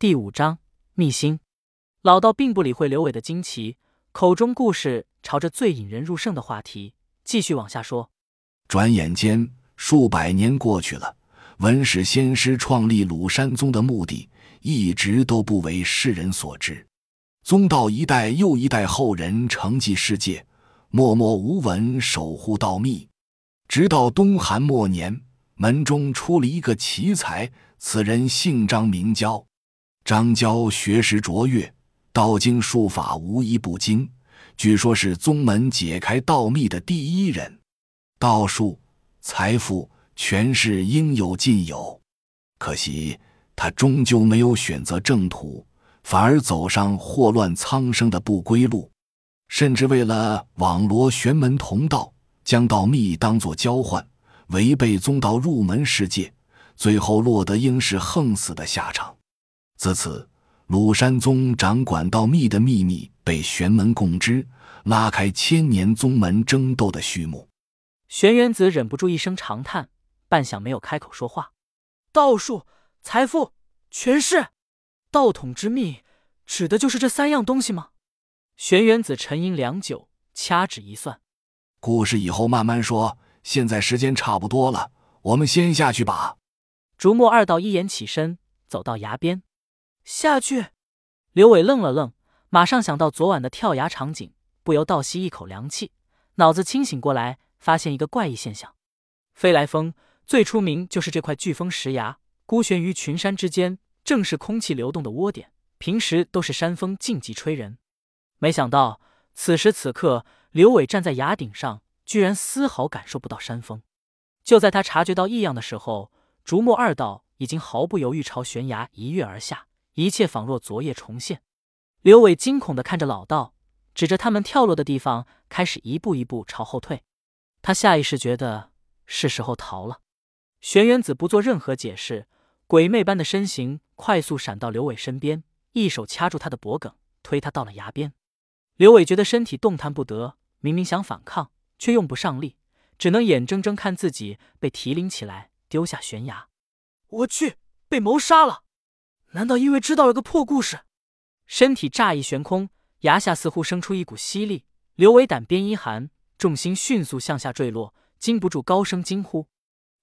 第五章秘辛。老道并不理会刘伟的惊奇，口中故事朝着最引人入胜的话题继续往下说。转眼间，数百年过去了，文史先师创立鲁山宗的目的一直都不为世人所知。宗道一代又一代后人承继世界，默默无闻守护道秘，直到东汉末年，门中出了一个奇才，此人姓张，名焦。张娇学识卓越，道经术法无一不精，据说是宗门解开道秘的第一人。道术、财富、权势应有尽有，可惜他终究没有选择正途，反而走上祸乱苍生的不归路。甚至为了网罗玄门同道，将道秘当作交换，违背宗道入门世界，最后落得应是横死的下场。自此，鲁山宗掌管道密的秘密被玄门共知，拉开千年宗门争斗的序幕。玄元子忍不住一声长叹，半晌没有开口说话。道术、财富、权势，道统之秘，指的就是这三样东西吗？玄元子沉吟良久，掐指一算，故事以后慢慢说，现在时间差不多了，我们先下去吧。竹墨二道一言起身，走到崖边。下去，刘伟愣了愣，马上想到昨晚的跳崖场景，不由倒吸一口凉气，脑子清醒过来，发现一个怪异现象：飞来峰最出名就是这块巨峰石崖，孤悬于群山之间，正是空气流动的窝点，平时都是山峰静寂吹人。没想到此时此刻，刘伟站在崖顶上，居然丝毫感受不到山峰。就在他察觉到异样的时候，竹木二道已经毫不犹豫朝悬崖一跃而下。一切仿若昨夜重现。刘伟惊恐的看着老道，指着他们跳落的地方，开始一步一步朝后退。他下意识觉得是时候逃了。玄元子不做任何解释，鬼魅般的身形快速闪到刘伟身边，一手掐住他的脖颈，推他到了崖边。刘伟觉得身体动弹不得，明明想反抗，却用不上力，只能眼睁睁看自己被提拎起来丢下悬崖。我去，被谋杀了！难道因为知道了个破故事？身体乍一悬空，崖下似乎生出一股吸力。刘伟胆边一寒，重心迅速向下坠落，禁不住高声惊呼，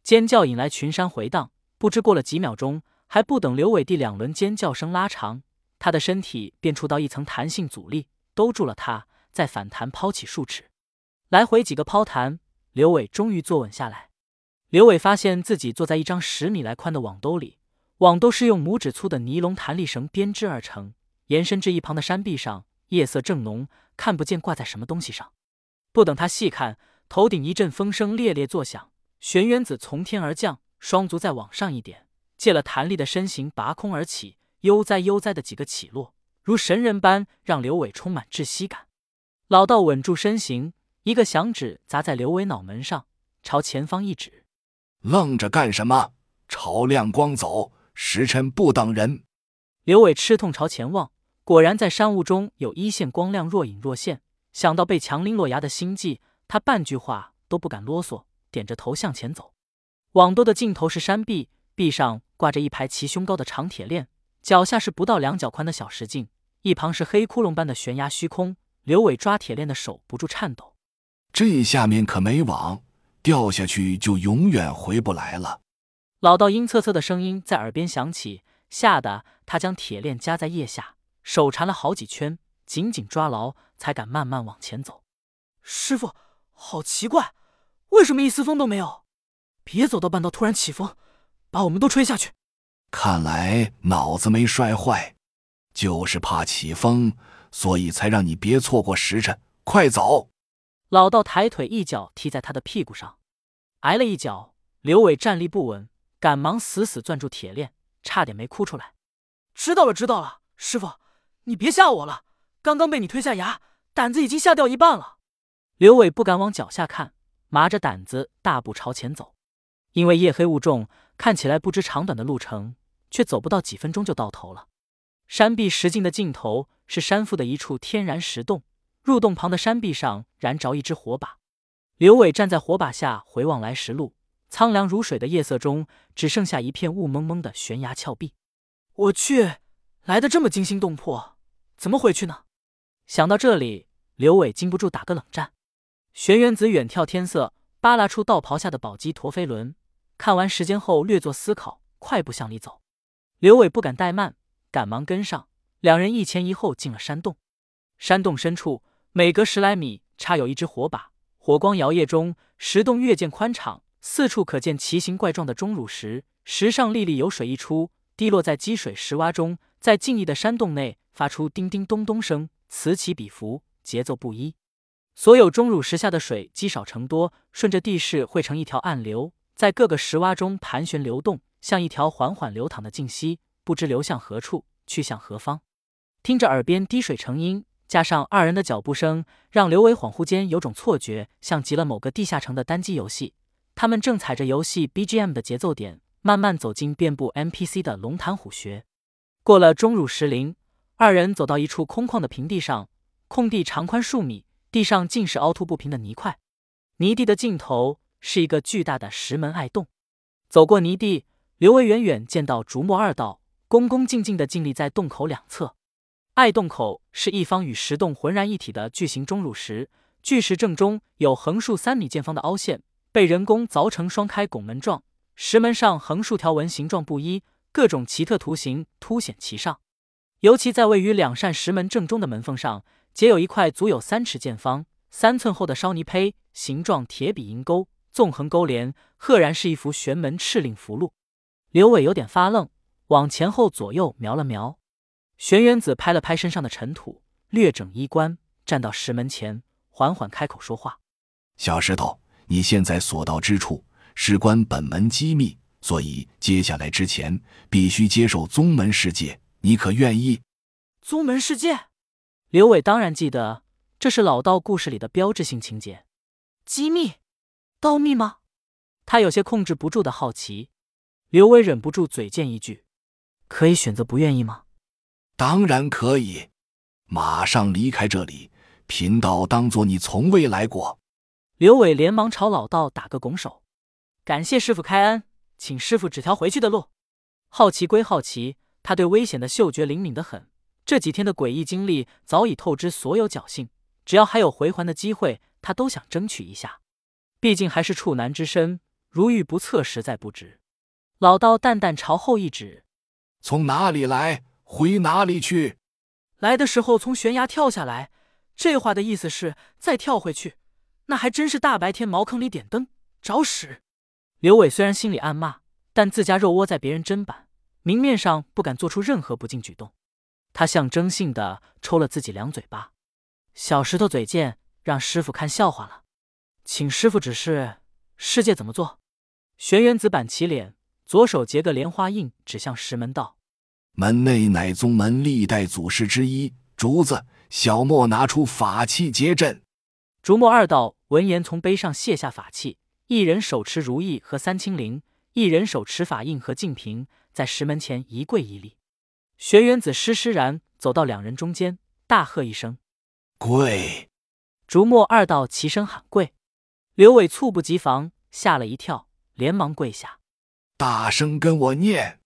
尖叫引来群山回荡。不知过了几秒钟，还不等刘伟第两轮尖叫声拉长，他的身体便触到一层弹性阻力，兜住了他，再反弹抛起数尺，来回几个抛弹，刘伟终于坐稳下来。刘伟发现自己坐在一张十米来宽的网兜里。网都是用拇指粗的尼龙弹力绳编织而成，延伸至一旁的山壁上，夜色正浓，看不见挂在什么东西上。不等他细看，头顶一阵风声猎猎作响，玄元子从天而降，双足再往上一点，借了弹力的身形拔空而起，悠哉悠哉的几个起落，如神人般，让刘伟充满窒息感。老道稳住身形，一个响指砸在刘伟脑门上，朝前方一指：“愣着干什么？朝亮光走！”时辰不等人，刘伟吃痛朝前望，果然在山雾中有一线光亮若隐若现。想到被强拎落崖的心悸，他半句话都不敢啰嗦，点着头向前走。网兜的尽头是山壁，壁上挂着一排齐胸高的长铁链，脚下是不到两脚宽的小石径，一旁是黑窟窿般的悬崖虚空。刘伟抓铁链的手不住颤抖，这下面可没网，掉下去就永远回不来了。老道阴恻恻的声音在耳边响起，吓得他将铁链夹在腋下，手缠了好几圈，紧紧抓牢，才敢慢慢往前走。师傅，好奇怪，为什么一丝风都没有？别走到半道突然起风，把我们都吹下去。看来脑子没摔坏，就是怕起风，所以才让你别错过时辰。快走！老道抬腿一脚踢在他的屁股上，挨了一脚，刘伟站立不稳。赶忙死死攥住铁链，差点没哭出来。知道了，知道了，师傅，你别吓我了。刚刚被你推下崖，胆子已经吓掉一半了。刘伟不敢往脚下看，麻着胆子大步朝前走。因为夜黑雾重，看起来不知长短的路程，却走不到几分钟就到头了。山壁石径的尽头是山腹的一处天然石洞，入洞旁的山壁上燃着一支火把。刘伟站在火把下回望来时路。苍凉如水的夜色中，只剩下一片雾蒙蒙的悬崖峭壁。我去，来的这么惊心动魄，怎么回去呢？想到这里，刘伟禁不住打个冷战。玄元子远眺天色，扒拉出道袍下的宝鸡陀飞轮，看完时间后略作思考，快步向里走。刘伟不敢怠慢，赶忙跟上，两人一前一后进了山洞。山洞深处，每隔十来米插有一只火把，火光摇曳中，石洞越见宽敞，四处可见奇形怪状的钟乳石，石上粒粒有水溢出，滴落在积水石洼中，在静谧的山洞内发出叮叮咚咚声，此起彼伏，节奏不一。所有钟乳石下的水积少成多，顺着地势汇成一条暗流，在各个石洼中盘旋流动，像一条缓缓流淌的静溪，不知流向何处，去向何方。听着耳边滴水成音。加上二人的脚步声，让刘伟恍惚间有种错觉，像极了某个地下城的单机游戏。他们正踩着游戏 BGM 的节奏点，慢慢走进遍布 NPC 的龙潭虎穴。过了钟乳石林，二人走到一处空旷的平地上，空地长宽数米，地上尽是凹凸不平的泥块。泥地的尽头是一个巨大的石门隘洞。走过泥地，刘维远远见到竹墨二道恭恭敬敬地静立在洞口两侧。隘洞口是一方与石洞浑然一体的巨型钟乳石，巨石正中有横竖三米见方的凹陷，被人工凿成双开拱门状。石门上横竖条纹形状不一，各种奇特图形凸显其上。尤其在位于两扇石门正中的门缝上，皆有一块足有三尺见方、三寸厚的烧泥胚，形状铁笔银钩，纵横勾连，赫然是一幅玄门敕令符箓。刘伟有点发愣，往前后左右瞄了瞄。玄元子拍了拍身上的尘土，略整衣冠，站到石门前，缓缓开口说话：“小石头，你现在所到之处，事关本门机密，所以接下来之前必须接受宗门世界。你可愿意？”宗门世界，刘伟当然记得，这是老道故事里的标志性情节。机密，道密吗？他有些控制不住的好奇。刘伟忍不住嘴贱一句：“可以选择不愿意吗？”当然可以，马上离开这里，贫道当做你从未来过。刘伟连忙朝老道打个拱手，感谢师傅开恩，请师傅指条回去的路。好奇归好奇，他对危险的嗅觉灵敏得很。这几天的诡异经历早已透支所有侥幸，只要还有回环的机会，他都想争取一下。毕竟还是处男之身，如遇不测，实在不值。老道淡淡朝后一指：“从哪里来？”回哪里去？来的时候从悬崖跳下来，这话的意思是再跳回去，那还真是大白天茅坑里点灯，找屎！刘伟虽然心里暗骂，但自家肉窝在别人砧板，明面上不敢做出任何不敬举动。他象征性的抽了自己两嘴巴，小石头嘴贱，让师傅看笑话了，请师傅指示世界怎么做。玄元子板起脸，左手结个莲花印，指向石门道。门内乃宗门历代祖师之一，竹子。小莫拿出法器结阵。竹墨二道闻言，从碑上卸下法器，一人手持如意和三清铃，一人手持法印和净瓶，在石门前一跪一立。玄元子施施然走到两人中间，大喝一声：“跪！”竹墨二道齐声喊跪。刘伟猝不及防，吓了一跳，连忙跪下，大声跟我念。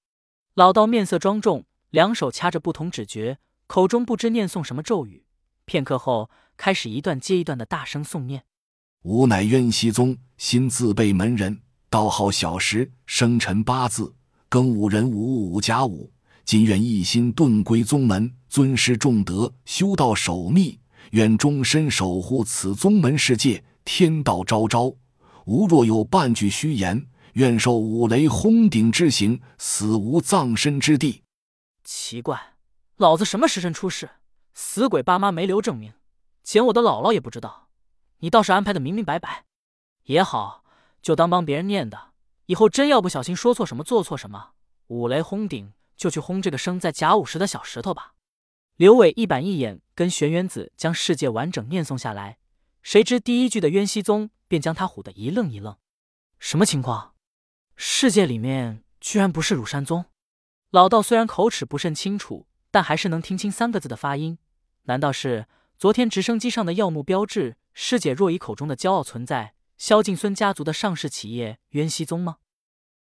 老道面色庄重，两手掐着不同指诀，口中不知念诵什么咒语。片刻后，开始一段接一段的大声诵念：“吾乃渊熙宗新自备门人，道号小石，生辰八字庚午壬午午甲午。今愿一心遁归宗门，尊师重德，修道守密，愿终身守护此宗门世界。天道昭昭，吾若有半句虚言。”愿受五雷轰顶之刑，死无葬身之地。奇怪，老子什么时辰出世？死鬼爸妈没留证明，捡我的姥姥也不知道。你倒是安排的明明白白。也好，就当帮别人念的。以后真要不小心说错什么、做错什么，五雷轰顶就去轰这个生在甲午时的小石头吧。刘伟一板一眼跟玄元子将世界完整念诵下来，谁知第一句的渊熙宗便将他唬得一愣一愣。什么情况？世界里面居然不是乳山宗，老道虽然口齿不甚清楚，但还是能听清三个字的发音。难道是昨天直升机上的耀目标志，师姐若以口中的骄傲存在，萧敬孙家族的上市企业渊熙宗吗？